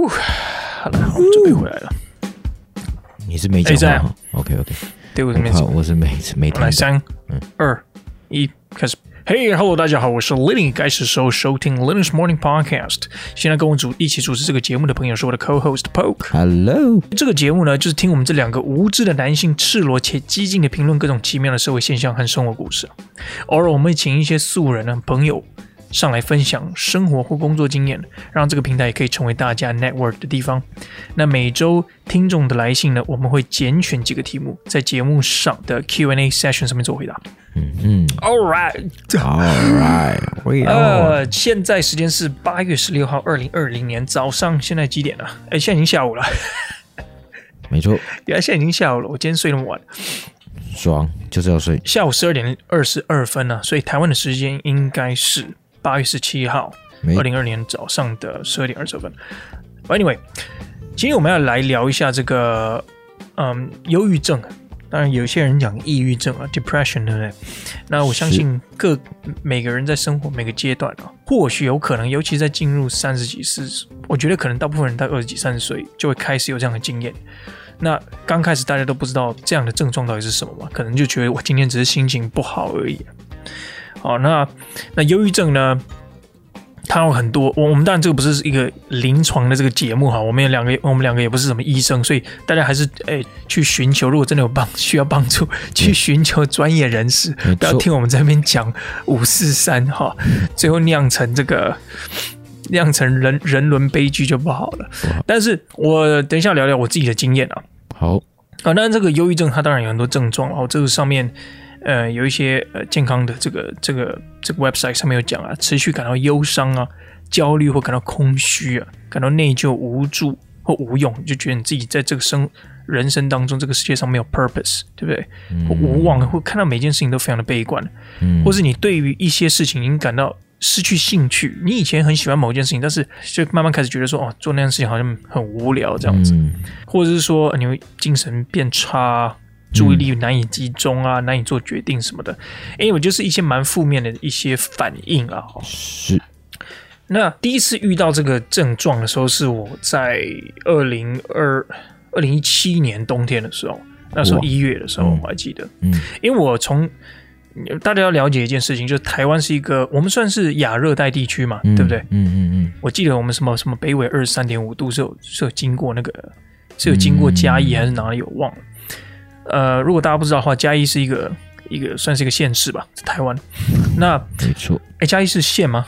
呼，好了，我们准备回来了。你是没讲话？OK OK，对，我是没讲，我是没没听。来，三、二、一，开始。Hey，Hello，大家好，我是 Lenny。开始时候收听 Lenny's Morning Podcast。现在跟我主一起主持这个节目的朋友是我的 Co-host Poke。Hello，这个节目呢，就是听我们这两个无知的男性赤裸且激进的评论各种奇妙的社会现象和生活故事。偶尔我们会请一些素人呢朋友。上来分享生活或工作经验，让这个平台也可以成为大家 network 的地方。那每周听众的来信呢，我们会拣选几个题目，在节目上的 Q&A session 上面做回答。嗯嗯，All right，All right，呃，现在时间是八月十六号，二零二零年早上，现在几点了？哎，现在已经下午了。没错，原来现在已经下午了。我今天睡那么晚，爽，就是要睡。下午十二点二十二分呢，所以台湾的时间应该是。八月十七号，二零二二年早上的十二点二十分。Anyway，今天我们要来聊一下这个，嗯，忧郁症。当然，有些人讲抑郁症啊，depression，对不对？那我相信各每个人在生活每个阶段啊，或许有可能，尤其在进入三十几、四十，我觉得可能大部分人在二十几、三十岁就会开始有这样的经验。那刚开始大家都不知道这样的症状到底是什么嘛，可能就觉得我今天只是心情不好而已。好，那那忧郁症呢？它有很多，我我们当然这个不是一个临床的这个节目哈，我们有两个，我们两个也不是什么医生，所以大家还是诶去寻求，如果真的有帮需要帮助，去寻求专业人士，不要听我们在那边讲五四三哈，最后酿成这个酿成人人伦悲剧就不好了。但是我等一下聊聊我自己的经验啊。好啊，那这个忧郁症它当然有很多症状，哦这个上面。呃，有一些呃健康的这个这个这个 website 上面有讲啊，持续感到忧伤啊、焦虑或感到空虚啊，感到内疚、无助或无用，就觉得你自己在这个生人生当中，这个世界上没有 purpose，对不对？嗯、或无望，或看到每件事情都非常的悲观，嗯、或是你对于一些事情已经感到失去兴趣。你以前很喜欢某件事情，但是就慢慢开始觉得说，哦，做那件事情好像很无聊这样子，嗯、或者是说你会精神变差。注意力难以集中啊，嗯、难以做决定什么的，因为就是一些蛮负面的一些反应啊。是。那第一次遇到这个症状的时候，是我在二零二二零一七年冬天的时候，那时候一月的时候，我还记得。嗯。因为我从大家要了解一件事情，就是台湾是一个我们算是亚热带地区嘛，嗯、对不对？嗯嗯嗯。嗯嗯我记得我们什么什么北纬二十三点五度是有是有经过那个是有经过嘉义还是哪里有忘了。呃，如果大家不知道的话，嘉义是一个一个算是一个县市吧，在台湾。那没错，哎，嘉义是县吗？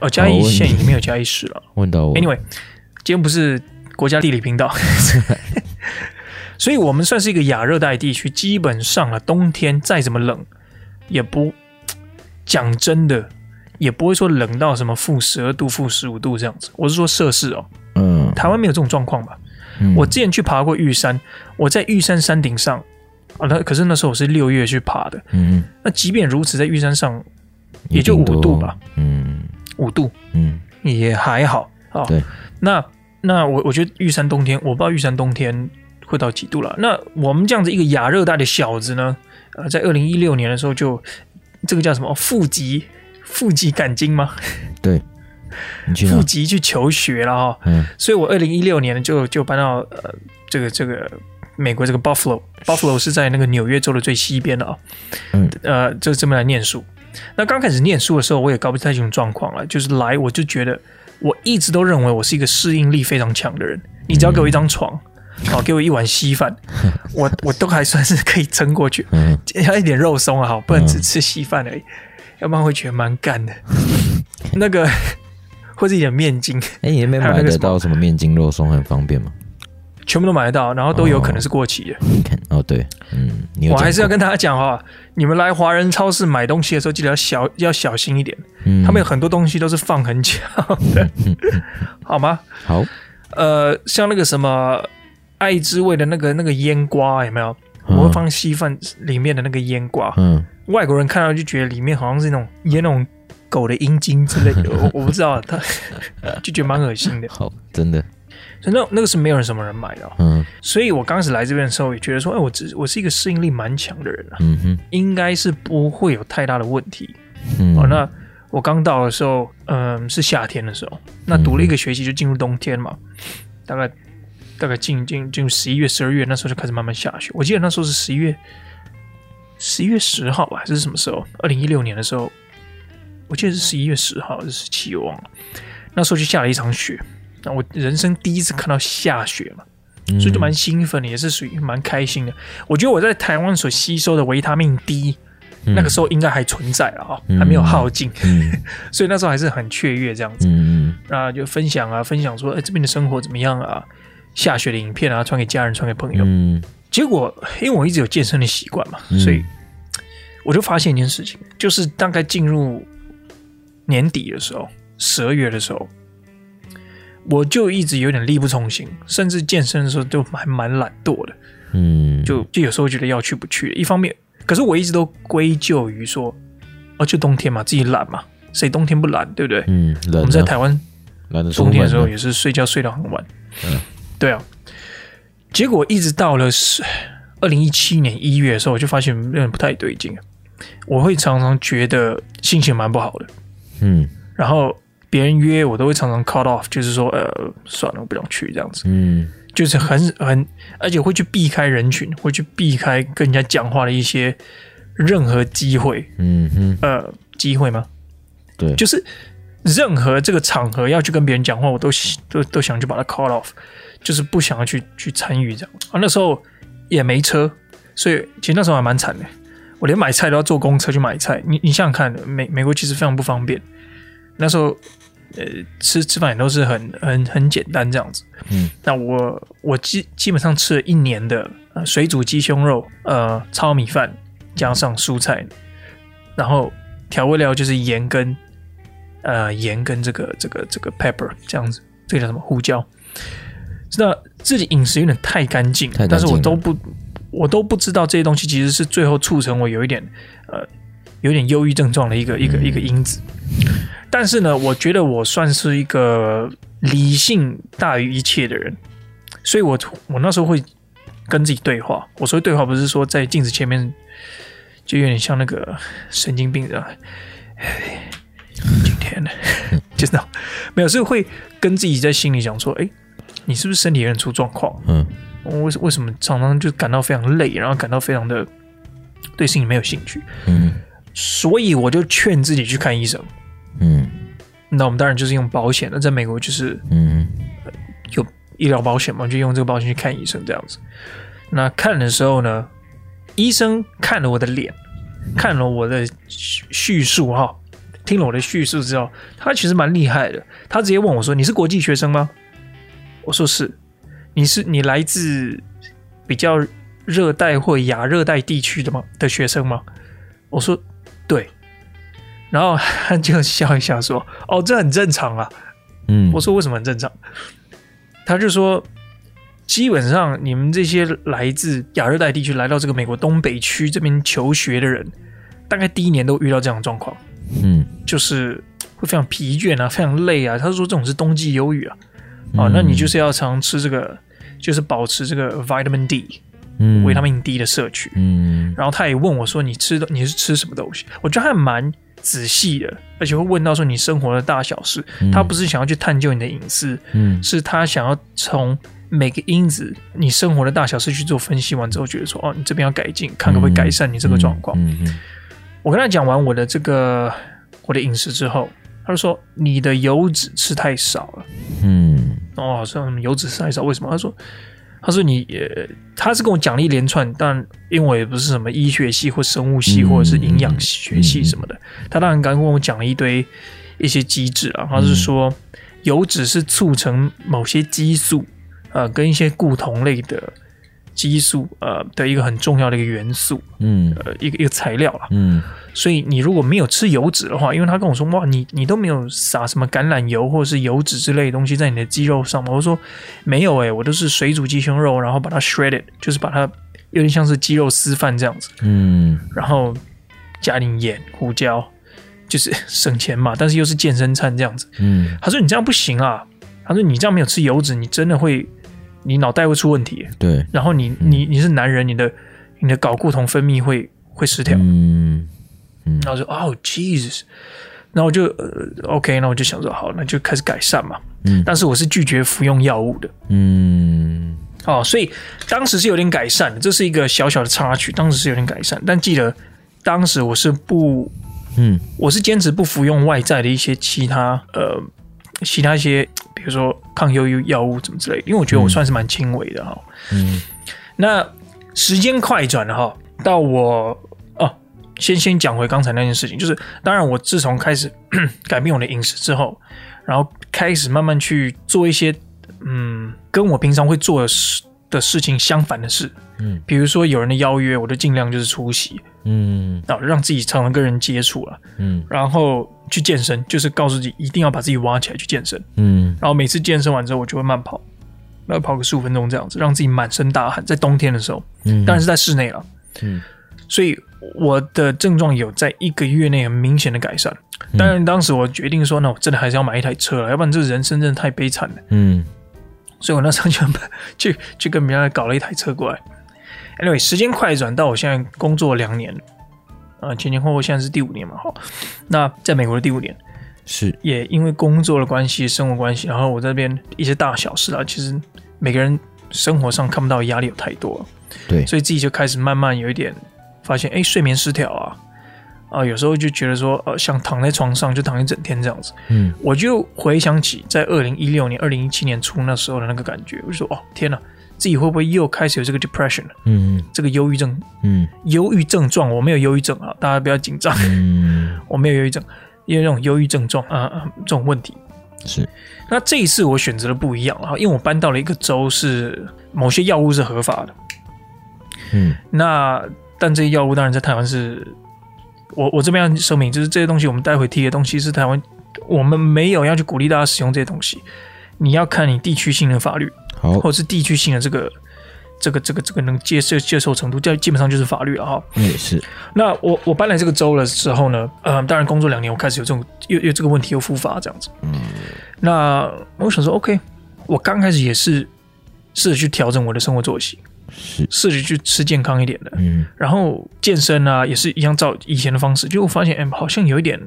哦，嘉义县已经没有嘉义市了。问到我。Anyway，今天不是国家地理频道，所以我们算是一个亚热带地区。基本上啊，冬天再怎么冷，也不讲真的，也不会说冷到什么负十二度、负十五度这样子。我是说摄氏哦。嗯。台湾没有这种状况吧？我之前去爬过玉山，我在玉山山顶上啊，那可是那时候我是六月去爬的，嗯，那即便如此，在玉山上也就五度吧，嗯，五度，嗯，也还好啊。对，那那我我觉得玉山冬天，我不知道玉山冬天会到几度了。那我们这样子一个亚热带的小子呢，呃，在二零一六年的时候就这个叫什么负极负极感经吗？对。负笈去求学了哈，嗯，所以我二零一六年就就搬到呃这个这个美国这个 Buffalo，Buffalo 是在那个纽约州的最西边的啊，嗯，呃就这么来念书。那刚开始念书的时候，我也搞不太清楚状况了，就是来我就觉得我一直都认为我是一个适应力非常强的人，你只要给我一张床，好，给我一碗稀饭，我我都还算是可以撑过去，要一点肉松啊，好，不能只吃稀饭而已，要不然会觉得蛮干的，那个。或者一点面筋，哎、欸，你那边买得到什么面筋肉松很方便吗？全部都买得到，然后都有可能是过期的。哦，对，嗯，我还是要跟大家讲哈，你们来华人超市买东西的时候，记得要小 要小心一点。嗯，他们有很多东西都是放很久的，好吗？好，呃，像那个什么爱之味的那个那个腌瓜有没有？我会放稀饭里面的那个腌瓜，嗯，外国人看到就觉得里面好像是那种腌那种。狗的阴茎之类的，我 我不知道，他 就觉得蛮恶心的。好，真的，所以那那个是没有人什么人买的。嗯，所以我刚开始来这边的时候，也觉得说，哎，我只我是一个适应力蛮强的人啊，嗯哼，应该是不会有太大的问题。嗯，哦，那我刚到的时候，嗯，是夏天的时候，那读了一个学期就进入冬天嘛，大概大概进进进入十一月、十二月，那时候就开始慢慢下雪。我记得那时候是十一月十一月十号吧，还是什么时候？二零一六年的时候，我记得是十一月十号还是十七，我忘了。那时候就下了一场雪，那我人生第一次看到下雪嘛，所以就蛮兴奋的，也是属于蛮开心的。我觉得我在台湾所吸收的维他命 D。那个时候应该还存在了哈，还没有耗尽，嗯、所以那时候还是很雀跃这样子。嗯啊，就分享啊，分享说，哎，这边的生活怎么样啊？下雪的影片啊，传给家人，传给朋友。嗯，结果因为我一直有健身的习惯嘛，所以我就发现一件事情，就是大概进入年底的时候，十二月的时候，我就一直有点力不从心，甚至健身的时候就还蛮懒惰的。嗯，就就有时候觉得要去不去，一方面。可是我一直都归咎于说，哦，就冬天嘛，自己懒嘛，谁冬天不懒，对不对？嗯，我们在台湾，冬天的时候也是睡觉睡到很晚。嗯，对啊。结果一直到了是二零一七年一月的时候，我就发现有点不太对劲。我会常常觉得心情蛮不好的。嗯，然后别人约我都会常常 cut off，就是说，呃，算了，我不想去这样子。嗯。就是很很，而且会去避开人群，会去避开跟人家讲话的一些任何机会，嗯哼，呃，机会吗？对，就是任何这个场合要去跟别人讲话，我都都都想去把它 cut off，就是不想要去去参与这样啊。那时候也没车，所以其实那时候还蛮惨的，我连买菜都要坐公车去买菜。你你想想看，美美国其实非常不方便，那时候。呃，吃吃饭也都是很很很简单这样子。嗯，那我我基基本上吃了一年的呃水煮鸡胸肉，呃糙米饭加上蔬菜，然后调味料就是盐跟呃盐跟这个这个这个 pepper 这样子，这个叫什么胡椒？那自己饮食有点太干净，但是我都不我都不知道这些东西其实是最后促成我有一点呃有点忧郁症状的一个、嗯、一个一个因子。但是呢，我觉得我算是一个理性大于一切的人，所以我我那时候会跟自己对话。我说对话不是说在镜子前面，就有点像那个神经病的。今天呢，就是没有，是会跟自己在心里讲说：“哎，你是不是身体有点出状况？嗯，为为什么常常就感到非常累，然后感到非常的对事情没有兴趣？嗯，所以我就劝自己去看医生。”嗯，那我们当然就是用保险。那在美国就是，嗯，有医疗保险嘛，就用这个保险去看医生这样子。那看的时候呢，医生看了我的脸，看了我的叙述哈，听了我的叙述之后，他其实蛮厉害的。他直接问我说：“你是国际学生吗？”我说：“是。”“你是你来自比较热带或亚热带地区的吗？的学生吗？”我说：“对。”然后他就笑一笑说：“哦，这很正常啊。”嗯，我说：“为什么很正常？”他就说：“基本上你们这些来自亚热带地区来到这个美国东北区这边求学的人，大概第一年都遇到这样的状况。嗯，就是会非常疲倦啊，非常累啊。”他说：“这种是冬季忧郁啊。嗯”啊，那你就是要常吃这个，就是保持这个 vitamin D，嗯，维他命 D 的摄取。嗯，然后他也问我说：“你吃的你是吃什么东西？”我觉得还蛮。仔细的，而且会问到说你生活的大小事，嗯、他不是想要去探究你的隐私，嗯，是他想要从每个因子你生活的大小事去做分析完之后，觉得说哦，你这边要改进，看可不可以改善你这个状况。嗯嗯嗯、我跟他讲完我的这个我的饮食之后，他就说你的油脂吃太少了，嗯，哦，好像油脂吃太少，为什么？他说。他说你：“你呃，他是跟我讲了一连串，但因为我也不是什么医学系或生物系或者是营养学系什么的，他当然刚跟我讲了一堆一些机制啊。他是说，油脂是促成某些激素，呃，跟一些固酮类的。”激素呃的一个很重要的一个元素，嗯，呃一个一个材料了，嗯，所以你如果没有吃油脂的话，因为他跟我说哇，你你都没有撒什么橄榄油或者是油脂之类的东西在你的鸡肉上吗？我说没有诶、欸，我都是水煮鸡胸肉，然后把它 shredded，就是把它有点像是鸡肉丝饭这样子，嗯，然后加点盐、胡椒，就是省钱嘛，但是又是健身餐这样子，嗯，他说你这样不行啊，他说你这样没有吃油脂，你真的会。你脑袋会出问题，对，然后你你你是男人，你的你的睾固酮分泌会会失调，嗯。嗯，然后说哦，Jesus，那我就呃 OK，那我就想说好，那就开始改善嘛。嗯，但是我是拒绝服用药物的。嗯，哦，所以当时是有点改善的，这是一个小小的插曲。当时是有点改善，但记得当时我是不，嗯，我是坚持不服用外在的一些其他呃其他一些，比如说抗忧郁药物怎么之类的，因为我觉得我算是蛮轻微的哈。嗯，那时间快转了哈，到我哦。先先讲回刚才那件事情，就是当然，我自从开始 改变我的饮食之后，然后开始慢慢去做一些嗯，跟我平常会做的事的事情相反的事，嗯，比如说有人的邀约，我就尽量就是出席，嗯，啊让自己常常跟人接触了，嗯，然后去健身，就是告诉自己一定要把自己挖起来去健身，嗯，然后每次健身完之后，我就会慢跑，那跑个十五分钟这样子，让自己满身大汗，在冬天的时候，嗯，当然是在室内了，嗯，所以。我的症状有在一个月内很明显的改善，当然当时我决定说，那我真的还是要买一台车了，要不然这人生真的太悲惨了。嗯，所以我那时候就去去 跟别人搞了一台车过来。Anyway，时间快转到我现在工作两年，呃，前前后后现在是第五年嘛，哈。那在美国的第五年，是也因为工作的关系、生活关系，然后我这边一些大小事啊，其实每个人生活上看不到压力有太多了，对，所以自己就开始慢慢有一点。发现哎，睡眠失调啊，啊，有时候就觉得说，呃，想躺在床上就躺一整天这样子。嗯，我就回想起在二零一六年、二零一七年初那时候的那个感觉，我就说，哦，天哪，自己会不会又开始有这个 depression 了？嗯，这个忧郁症，嗯，忧郁症状，我没有忧郁症啊，大家不要紧张。嗯，我没有忧郁症，因为那种忧郁症状啊啊这种问题是。那这一次我选择的不一样啊，因为我搬到了一个州，是某些药物是合法的。嗯，那。但这些药物当然在台湾是，我我这边要声明，就是这些东西我们待会提的东西是台湾，我们没有要去鼓励大家使用这些东西。你要看你地区性的法律，好，或者是地区性的这个这个这个这个能接受接受程度，这基本上就是法律了哈。也是。那我我搬来这个州的时候呢，嗯，当然工作两年，我开始有这种又又这个问题又复发这样子。嗯，那我想说，OK，我刚开始也是试着去调整我的生活作息。是试着去吃健康一点的，嗯，然后健身啊，也是一样照以前的方式，就我发现，哎，好像有一点，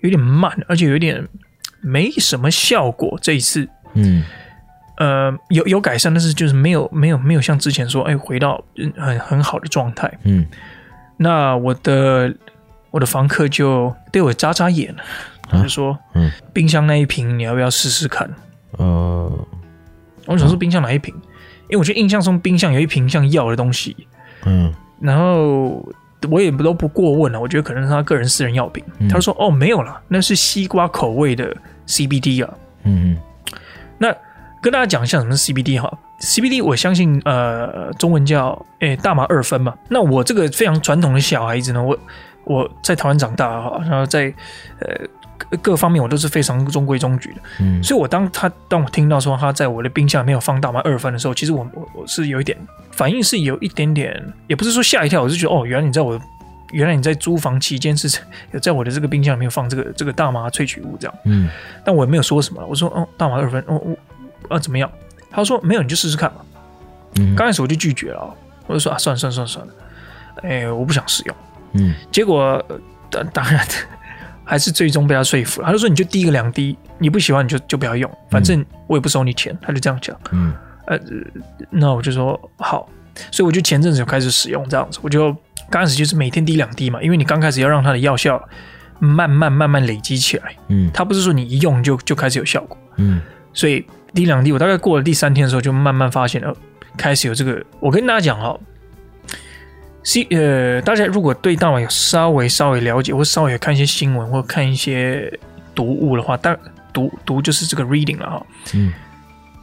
有点慢，而且有点没什么效果。这一次，嗯，呃，有有改善，但是就是没有没有没有像之前说，哎，回到很很好的状态。嗯，那我的我的房客就对我眨眨眼，啊、就说，嗯，冰箱那一瓶你要不要试试看？呃，我想说冰箱哪一瓶？因为我觉得印象中冰箱有一瓶像药的东西，嗯，然后我也都不过问了，我觉得可能是他个人私人药品。嗯、他说：“哦，没有了，那是西瓜口味的 CBD 啊。”嗯嗯，那跟大家讲一下什么是 CBD 哈，CBD 我相信呃中文叫诶大麻二酚嘛。那我这个非常传统的小孩子呢，我我在台湾长大哈，然后在呃。各方面我都是非常中规中矩的，嗯，所以我当他当我听到说他在我的冰箱里面有放大麻二分的时候，其实我我我是有一点反应，是有一点点，也不是说吓一跳，我是觉得哦，原来你在我原来你在租房期间是有在我的这个冰箱里面放这个这个大麻萃取物这样，嗯，但我也没有说什么，我说哦，大麻二分，哦我啊怎么样？他说没有，你就试试看嘛。嗯，刚开始我就拒绝了，我就说啊，算了算了算了算了，哎，我不想使用，嗯，结果当当然。还是最终被他说服了，他就说：“你就滴个两滴，你不喜欢你就就不要用，反正我也不收你钱。”他就这样讲。嗯，呃，那我就说好，所以我就前阵子就开始使用这样子。我就刚开始就是每天滴两滴嘛，因为你刚开始要让它的药效慢慢慢慢累积起来。嗯，它不是说你一用就就开始有效果。嗯，所以滴两滴，我大概过了第三天的时候，就慢慢发现了，开始有这个。我跟大家讲哦。C 呃，大家如果对大麻有稍微稍微了解，或稍微有看一些新闻，或看一些读物的话，大读读就是这个 reading 了哈。嗯，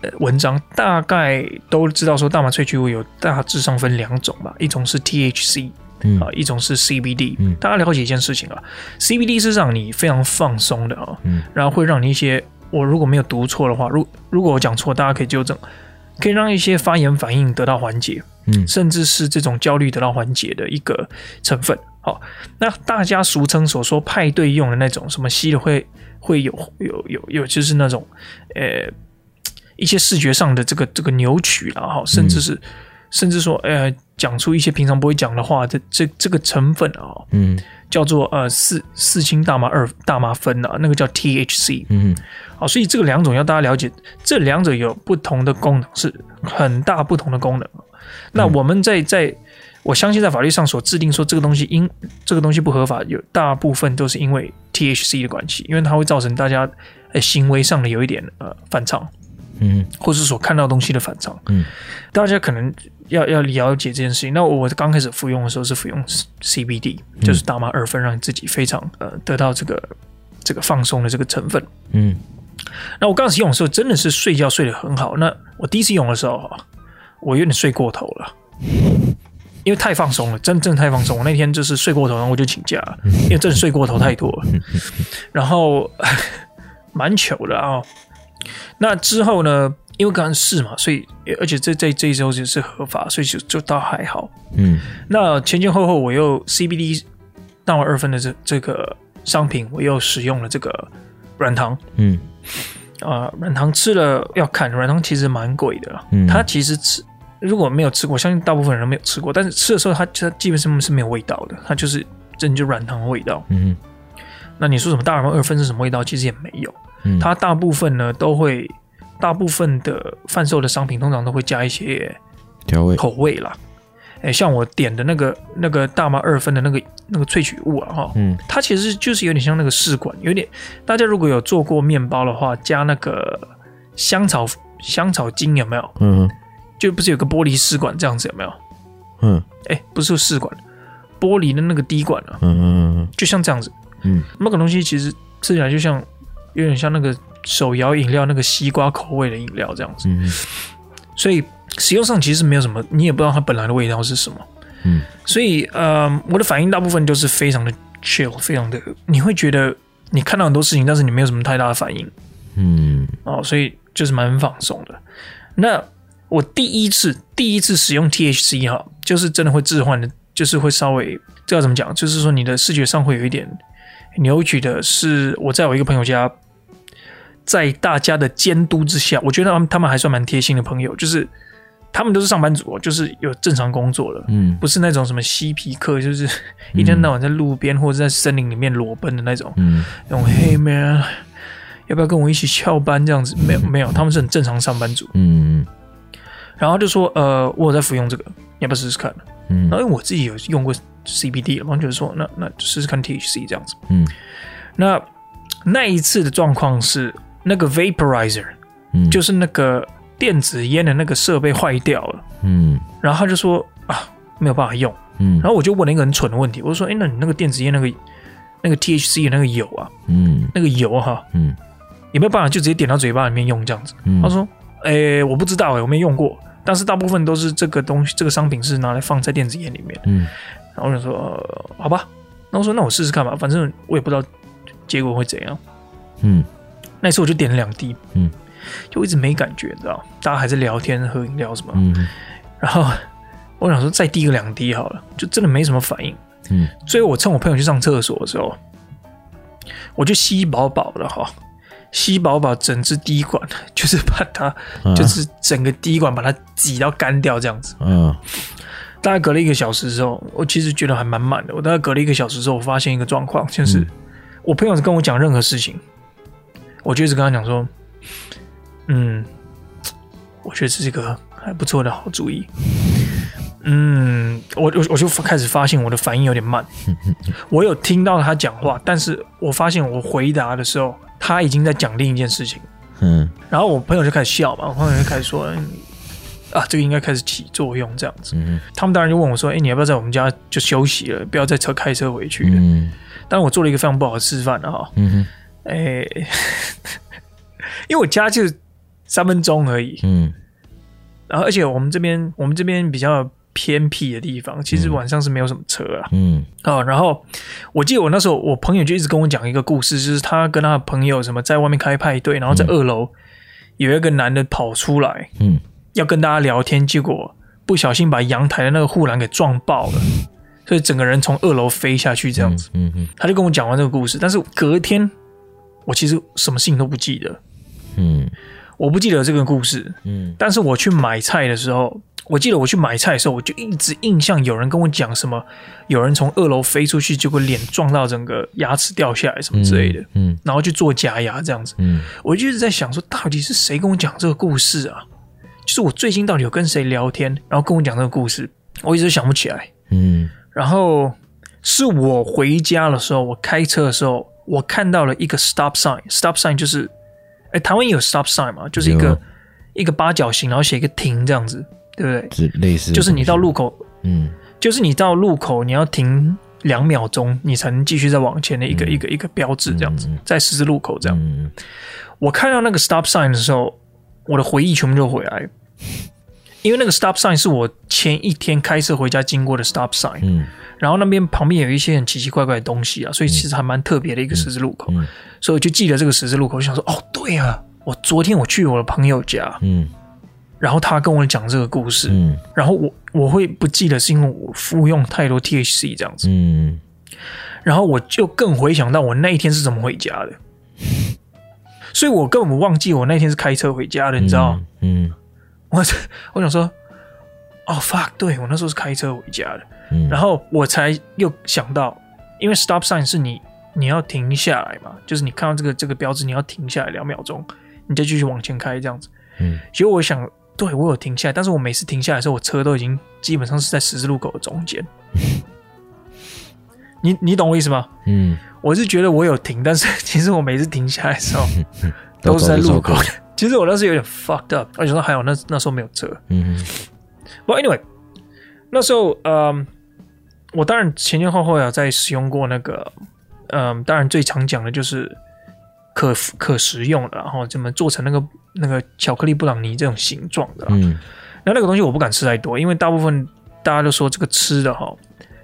呃，文章大概都知道说，大麻萃取物有大致上分两种吧，一种是 THC，嗯啊，一种是 CBD。嗯，大家了解一件事情啊，CBD 是让你非常放松的啊，嗯，然后会让你一些，我如果没有读错的话，如如果我讲错，大家可以纠正，可以让一些发炎反应得到缓解。嗯，甚至是这种焦虑得到缓解的一个成分。好，那大家俗称所说派对用的那种什么吸的会会有有有有，就是那种呃一些视觉上的这个这个扭曲了哈，甚至是甚至说，呃，讲出一些平常不会讲的话，这这这个成分啊，嗯，叫做呃四四氢大麻二大麻酚啊，那个叫 THC，嗯，好，所以这个两种要大家了解，这两者有不同的功能，是很大不同的功能。那我们在在，我相信在法律上所制定说这个东西因这个东西不合法，有大部分都是因为 THC 的关系，因为它会造成大家呃行为上的有一点呃反常。嗯，或是所看到东西的反常，嗯，大家可能要要了解这件事情。那我刚开始服用的时候是服用 CBD，就是大麻二酚，让你自己非常呃得到这个这个放松的这个成分。嗯，那我刚开始用的时候真的是睡觉睡得很好。那我第一次用的时候，我有点睡过头了，因为太放松了，真正太放松。我那天就是睡过头，然后我就请假了，因为真的睡过头太多了，然后蛮糗的啊。那之后呢？因为刚试嘛，所以而且这这这一周就是合法，所以就就倒还好。嗯，那前前后后我又 CBD 大麻二分的这这个商品，我又使用了这个软糖。嗯，啊、呃，软糖吃了要看，软糖其实蛮贵的。嗯，它其实吃如果没有吃过，我相信大部分人都没有吃过，但是吃的时候它它基本上是没有味道的，它就是真就软糖的味道。嗯，那你说什么大麻二酚是什么味道？其实也没有。嗯它大部分呢都会，大部分的贩售的商品通常都会加一些调味口味啦。哎，像我点的那个那个大麻二酚的那个那个萃取物啊，哈，嗯，它其实就是有点像那个试管，有点大家如果有做过面包的话，加那个香草香草精有没有？嗯，就不是有个玻璃试管这样子有没有？嗯，哎，不是试管，玻璃的那个滴管啊，嗯嗯嗯，就像这样子，嗯，那个东西其实吃起来就像。有点像那个手摇饮料那个西瓜口味的饮料这样子，嗯，所以使用上其实没有什么，你也不知道它本来的味道是什么，嗯，所以呃，我的反应大部分就是非常的 chill，非常的，你会觉得你看到很多事情，但是你没有什么太大的反应，嗯，哦，所以就是蛮放松的。那我第一次第一次使用 THC 哈，就是真的会置换的，就是会稍微这要怎么讲，就是说你的视觉上会有一点扭曲的，是我在我一个朋友家。在大家的监督之下，我觉得他们他们还算蛮贴心的朋友，就是他们都是上班族，就是有正常工作了，嗯，不是那种什么嬉皮客，就是一天到晚在路边或者在森林里面裸奔的那种，嗯，那种 Hey man，要不要跟我一起翘班这样子？没有没有，他们是很正常上班族，嗯，然后就说呃，我有在服用这个，要不要试试看？嗯，然后因为我自己有用过 CBD 了，然后就是说那那试试看 THC 这样子，嗯，那那一次的状况是。那个 vaporizer，嗯，就是那个电子烟的那个设备坏掉了，嗯，然后他就说啊，没有办法用，嗯，然后我就问了一个很蠢的问题，我就说，哎，那你那个电子烟那个那个 THC 的那个油啊，嗯，那个油哈，嗯，有没有办法就直接点到嘴巴里面用这样子？嗯，他说，哎，我不知道哎，我没用过，但是大部分都是这个东西，这个商品是拿来放在电子烟里面，嗯，然后我就说，呃，好吧，那我说那我试试看吧，反正我也不知道结果会怎样，嗯。那时候我就点了两滴，嗯，就一直没感觉，你知道？大家还在聊天、喝饮料什么，嗯，然后我想说再滴个两滴好了，就真的没什么反应，嗯。所以我趁我朋友去上厕所的时候，我就吸饱饱的哈，吸饱饱整支滴管，就是把它，啊、就是整个滴管把它挤到干掉这样子，嗯。大概隔了一个小时之后，我其实觉得还蛮慢的。我大概隔了一个小时之后，我发现一个状况，就是、嗯、我朋友跟我讲任何事情。我就一直跟他讲说，嗯，我觉得这是一个还不错的好主意。嗯，我我我就开始发现我的反应有点慢。我有听到他讲话，但是我发现我回答的时候，他已经在讲另一件事情。嗯，然后我朋友就开始笑嘛，我朋友就开始说，啊，这个应该开始起作用这样子。嗯他们当然就问我说，哎，你要不要在我们家就休息了，不要再车开车回去了？嗯，但是我做了一个非常不好的示范了哈。嗯哎、欸，因为我家就三分钟而已，嗯，然后而且我们这边我们这边比较偏僻的地方，其实晚上是没有什么车啊，嗯，哦，然后我记得我那时候我朋友就一直跟我讲一个故事，就是他跟他的朋友什么在外面开派对，然后在二楼有一个男的跑出来，嗯，要跟大家聊天，结果不小心把阳台的那个护栏给撞爆了，所以整个人从二楼飞下去这样子，嗯嗯，他就跟我讲完这个故事，但是隔天。我其实什么事情都不记得，嗯，我不记得这个故事，嗯，但是我去买菜的时候，我记得我去买菜的时候，我就一直印象有人跟我讲什么，有人从二楼飞出去，结果脸撞到整个牙齿掉下来什么之类的，嗯，嗯然后去做假牙这样子，嗯，我就一直在想说，到底是谁跟我讲这个故事啊？就是我最近到底有跟谁聊天，然后跟我讲这个故事，我一直想不起来，嗯，然后是我回家的时候，我开车的时候，我看到了一个 stop sign，stop sign 就是，哎，台湾有 stop sign 吗，就是一个一个八角形，然后写一个停这样子。对不对？是类似，就是你到路口，嗯，就是你到路口，你要停两秒钟，你才能继续再往前的一个、嗯、一个一个标志，这样子，在十字路口这样。嗯、我看到那个 stop sign 的时候，我的回忆全部就回来，因为那个 stop sign 是我前一天开车回家经过的 stop sign，嗯，然后那边旁边有一些很奇奇怪怪的东西啊，所以其实还蛮特别的一个十字路口，所以我就记得这个十字路口，就想说，哦，对啊，我昨天我去我的朋友家，嗯。然后他跟我讲这个故事，嗯，然后我我会不记得是因为我服用太多 THC 这样子，嗯，然后我就更回想到我那一天是怎么回家的，所以我根本忘记我那天是开车回家的，你知道？嗯，我我想说，哦 fuck，对，我那时候是开车回家的，嗯，然后我才又想到，因为 stop sign 是你你要停下来嘛，就是你看到这个这个标志，你要停下来两秒钟，你再继续往前开这样子，嗯，结果我想。对，我有停下来，但是我每次停下来的时候，我车都已经基本上是在十字路口的中间。你你懂我意思吗？嗯，我是觉得我有停，但是其实我每次停下来的时候 都是在路口。其实我那时候有点 fucked up，而且说还有那那时候没有车。嗯不 But anyway，那时候嗯，我当然前前后后有在使用过那个，嗯，当然最常讲的就是。可可食用的，然后怎么做成那个那个巧克力布朗尼这种形状的？嗯，那那个东西我不敢吃太多，因为大部分大家都说这个吃的哈，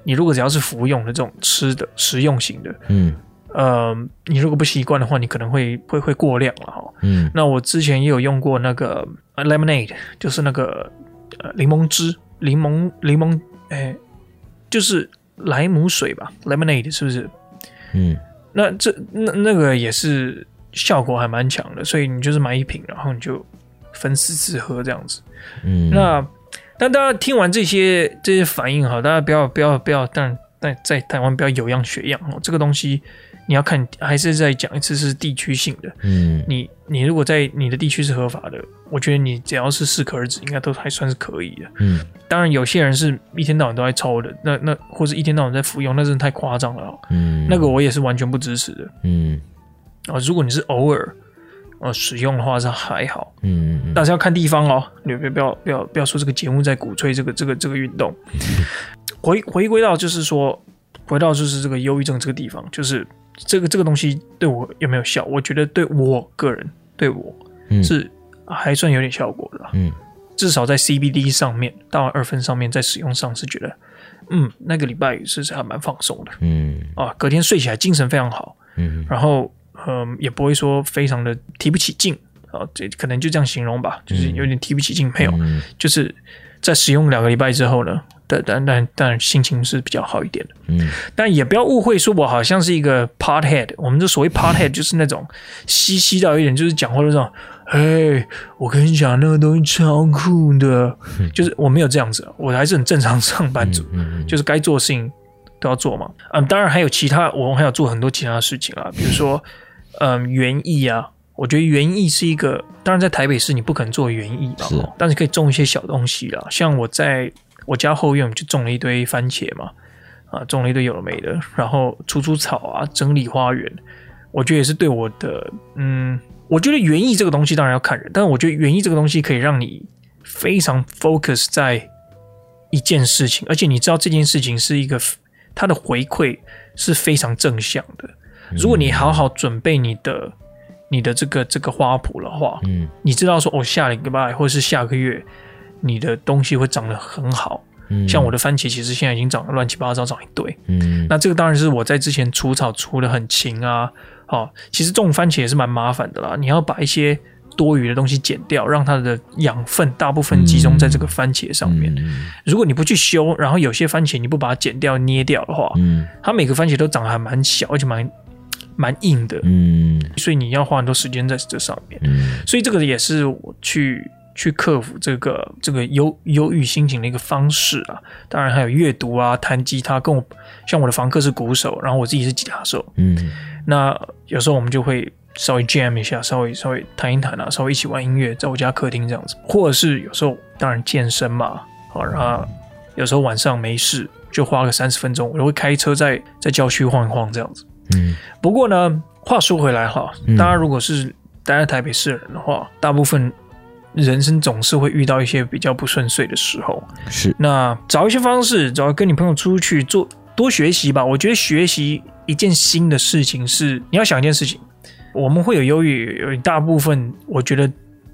你如果只要是服用的这种吃的食用型的，嗯，呃，你如果不习惯的话，你可能会会会过量了哈。嗯，那我之前也有用过那个 lemonade，就是那个呃柠檬汁，柠檬柠檬，哎，就是莱姆水吧，lemonade 是不是？嗯。那这那那个也是效果还蛮强的，所以你就是买一瓶，然后你就分四次喝这样子。嗯，那但大家听完这些这些反应哈，大家不要不要不要，但但在台湾不要有样学样哦，这个东西。你要看，还是再讲一次，是地区性的。嗯，你你如果在你的地区是合法的，我觉得你只要是适可而止，应该都还算是可以的。嗯，当然有些人是一天到晚都在抽的，那那或者一天到晚在服用，那真的太夸张了。嗯，那个我也是完全不支持的。嗯，啊，如果你是偶尔呃使用的话是还好。嗯，但是要看地方哦，你不要不要不要不要说这个节目在鼓吹这个这个这个运动。回回归到就是说，回到就是这个忧郁症这个地方，就是。这个这个东西对我有没有效？我觉得对我个人，对我是还算有点效果的。嗯，至少在 CBD 上面，大麻二分上面，在使用上是觉得，嗯，那个礼拜是还蛮放松的。嗯，啊，隔天睡起来精神非常好。嗯，然后嗯，也不会说非常的提不起劲啊，这可能就这样形容吧，就是有点提不起劲。没有，就是在使用两个礼拜之后呢。但但但但心情是比较好一点的，嗯，但也不要误会，说我好像是一个 part head。我们这所谓 part head 就是那种嘻嘻到一点，就是讲话那种，嘿，我跟你讲那个东西超酷的，就是我没有这样子，我还是很正常上班族，就是该做的事情都要做嘛。嗯，当然还有其他，我们还要做很多其他的事情啊，比如说，嗯，园艺啊，我觉得园艺是一个，当然在台北市你不可能做园艺嘛，是，但是可以种一些小东西啦，像我在。我家后院就种了一堆番茄嘛，啊，种了一堆有的没的，然后除除草啊，整理花园，我觉得也是对我的，嗯，我觉得园艺这个东西当然要看人，但是我觉得园艺这个东西可以让你非常 focus 在一件事情，而且你知道这件事情是一个它的回馈是非常正向的。如果你好好准备你的你的这个这个花圃的话，嗯，你知道说哦，下个礼拜或者是下个月。你的东西会长得很好，嗯，像我的番茄，其实现在已经长得乱七八糟，长一堆，嗯，那这个当然是我在之前除草除的很勤啊，好，其实种番茄也是蛮麻烦的啦，你要把一些多余的东西剪掉，让它的养分大部分集中在这个番茄上面。嗯，如果你不去修，然后有些番茄你不把它剪掉捏掉的话，嗯，它每个番茄都长得还蛮小，而且蛮蛮硬的，嗯，所以你要花很多时间在这上面，嗯，所以这个也是我去。去克服这个这个忧忧郁心情的一个方式啊。当然还有阅读啊，弹吉他，跟我像我的房客是鼓手，然后我自己是吉他手，嗯，那有时候我们就会稍微 jam 一下，稍微稍微弹一弹啊，稍微一起玩音乐，在我家客厅这样子，或者是有时候当然健身嘛，好，然后有时候晚上没事就花个三十分钟，我就会开车在在郊区晃一晃这样子，嗯。不过呢，话说回来哈，大家如果是待在台北市的人的话，大部分人生总是会遇到一些比较不顺遂的时候，是。那找一些方式，找跟你朋友出去做，多学习吧。我觉得学习一件新的事情是，你要想一件事情。我们会有忧郁，有大部分，我觉得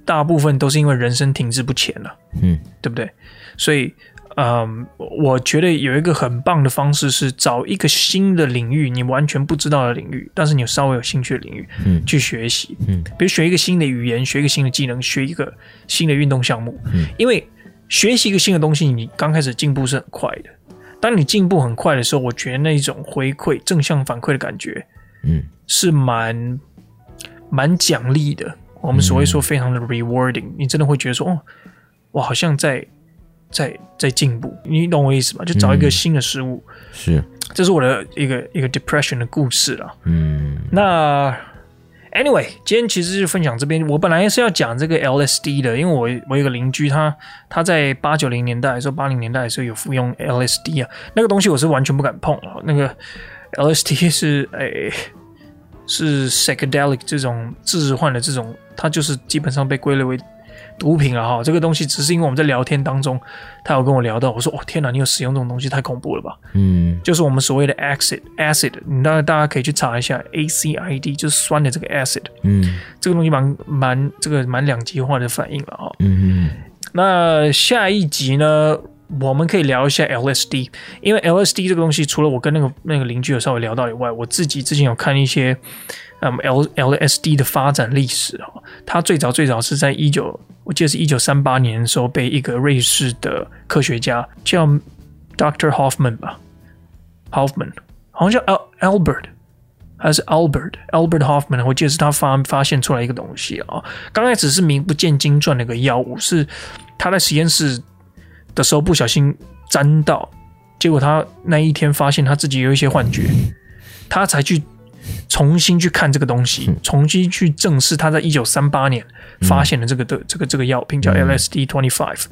大部分都是因为人生停滞不前了，嗯，对不对？所以，嗯，我觉得有一个很棒的方式是找一个新的领域，你完全不知道的领域，但是你稍微有兴趣的领域，嗯，去学习，嗯，比如学一个新的语言，学一个新的技能，学一个新的运动项目，嗯，因为学习一个新的东西，你刚开始进步是很快的。当你进步很快的时候，我觉得那一种回馈、正向反馈的感觉，嗯，是蛮。蛮奖励的，我们所谓说非常的 rewarding，、嗯、你真的会觉得说，哦，我好像在在在进步，你懂我意思吗？就找一个新的事物，嗯、是，这是我的一个一个 depression 的故事了。嗯，那 anyway，今天其实就分享这边，我本来是要讲这个 LSD 的，因为我我有个邻居他，他他在八九零年代的时候，八零年代的时候有服用 LSD 啊，那个东西我是完全不敢碰啊，那个 LSD 是诶。哎是 psychedelic 这种致幻的这种，它就是基本上被归类为毒品啊哈。这个东西只是因为我们在聊天当中，他有跟我聊到，我说哦天哪，你有使用这种东西，太恐怖了吧？嗯，就是我们所谓的 acid acid，你大大家可以去查一下 A C I D，就是酸的这个 acid。嗯，这个东西蛮蛮这个蛮两极化的反应了哈。嗯，那下一集呢？我们可以聊一下 LSD，因为 LSD 这个东西，除了我跟那个那个邻居有稍微聊到以外，我自己之前有看一些嗯 L LSD 的发展历史哈，它最早最早是在一九，我记得是一九三八年的时候，被一个瑞士的科学家叫 Dr. Hoffman 吧，Hoffman 好像叫 Al Albert 还是 Albert Albert Hoffman，我记得是他发发现出来一个东西啊，刚开始是名不见经传的一个药物，是他在实验室。的时候不小心沾到，结果他那一天发现他自己有一些幻觉，他才去重新去看这个东西，重新去正视他在一九三八年发现的这个的这个这个药品叫 LSD twenty five。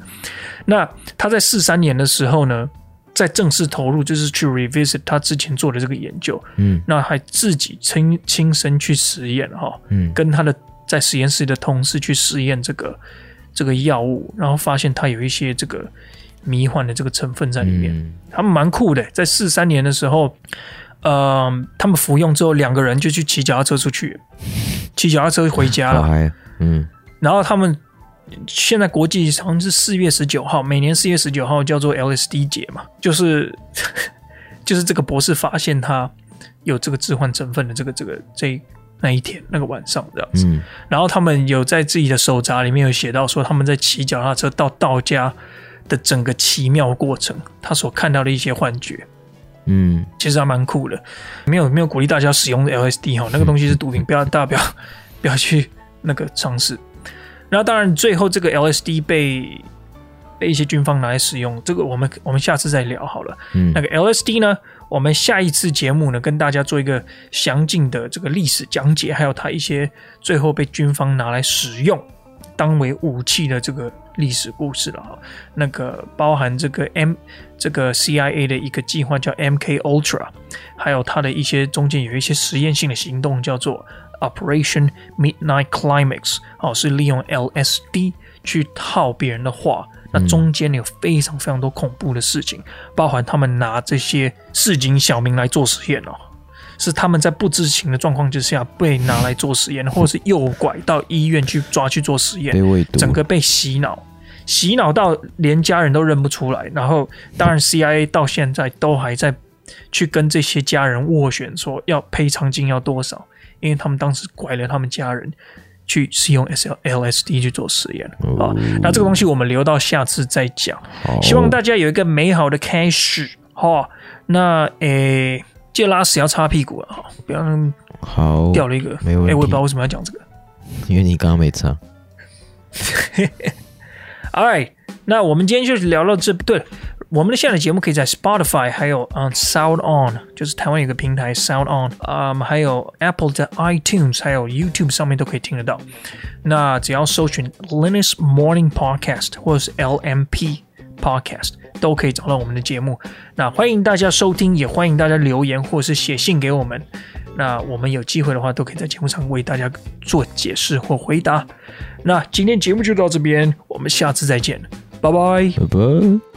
那他在四三年的时候呢，在正式投入就是去 revisit 他之前做的这个研究，嗯，那还自己亲亲身去实验哈，嗯，跟他的在实验室的同事去实验这个。这个药物，然后发现它有一些这个迷幻的这个成分在里面，嗯、他们蛮酷的。在四三年的时候，呃，他们服用之后，两个人就去骑脚踏车出去，骑脚踏车回家了。嗯，然后他们现在国际好像是四月十九号，每年四月十九号叫做 LSD 节嘛，就是 就是这个博士发现他有这个致幻成分的这个这个这。那一天那个晚上这样子，嗯、然后他们有在自己的手札里面有写到说，他们在骑脚踏车到道家的整个奇妙过程，他所看到的一些幻觉，嗯，其实还蛮酷的。没有没有鼓励大家使用 LSD 哈，那个东西是毒品，不要大家不要不要去那个尝试。然后当然最后这个 LSD 被被一些军方拿来使用，这个我们我们下次再聊好了。嗯，那个 LSD 呢？我们下一次节目呢，跟大家做一个详尽的这个历史讲解，还有它一些最后被军方拿来使用当为武器的这个历史故事了哈。那个包含这个 M 这个 CIA 的一个计划叫 MK Ultra，还有它的一些中间有一些实验性的行动叫做 Operation Midnight Climax，哦，是利用 LSD 去套别人的话。那中间有非常非常多恐怖的事情，包含他们拿这些市井小民来做实验哦，是他们在不知情的状况之下被拿来做实验，或者是诱拐到医院去抓去做实验，整个被洗脑，洗脑到连家人都认不出来。然后，当然 CIA 到现在都还在去跟这些家人斡旋，说要赔偿金要多少，因为他们当时拐了他们家人。去使用 S L L S D 去做实验啊，哦、那这个东西我们留到下次再讲。希望大家有一个美好的开始哈、哦。那诶，记得拉屎要擦屁股啊，不要好掉了一个。没问题。诶，我也不知道为什么要讲这个，因为你刚刚没擦。All right，那我们今天就聊到这。对了，我们的现在的节目可以在 Spotify，还有嗯 Sound On，就是台湾有个平台 Sound On，嗯，还有 Apple 的 iTunes，还有 YouTube 上面都可以听得到。那只要搜寻 Linus Morning Podcast 或者是 LMP Podcast，都可以找到我们的节目。那欢迎大家收听，也欢迎大家留言或是写信给我们。那我们有机会的话，都可以在节目上为大家做解释或回答。那今天节目就到这边，我们下次再见，拜拜，拜拜。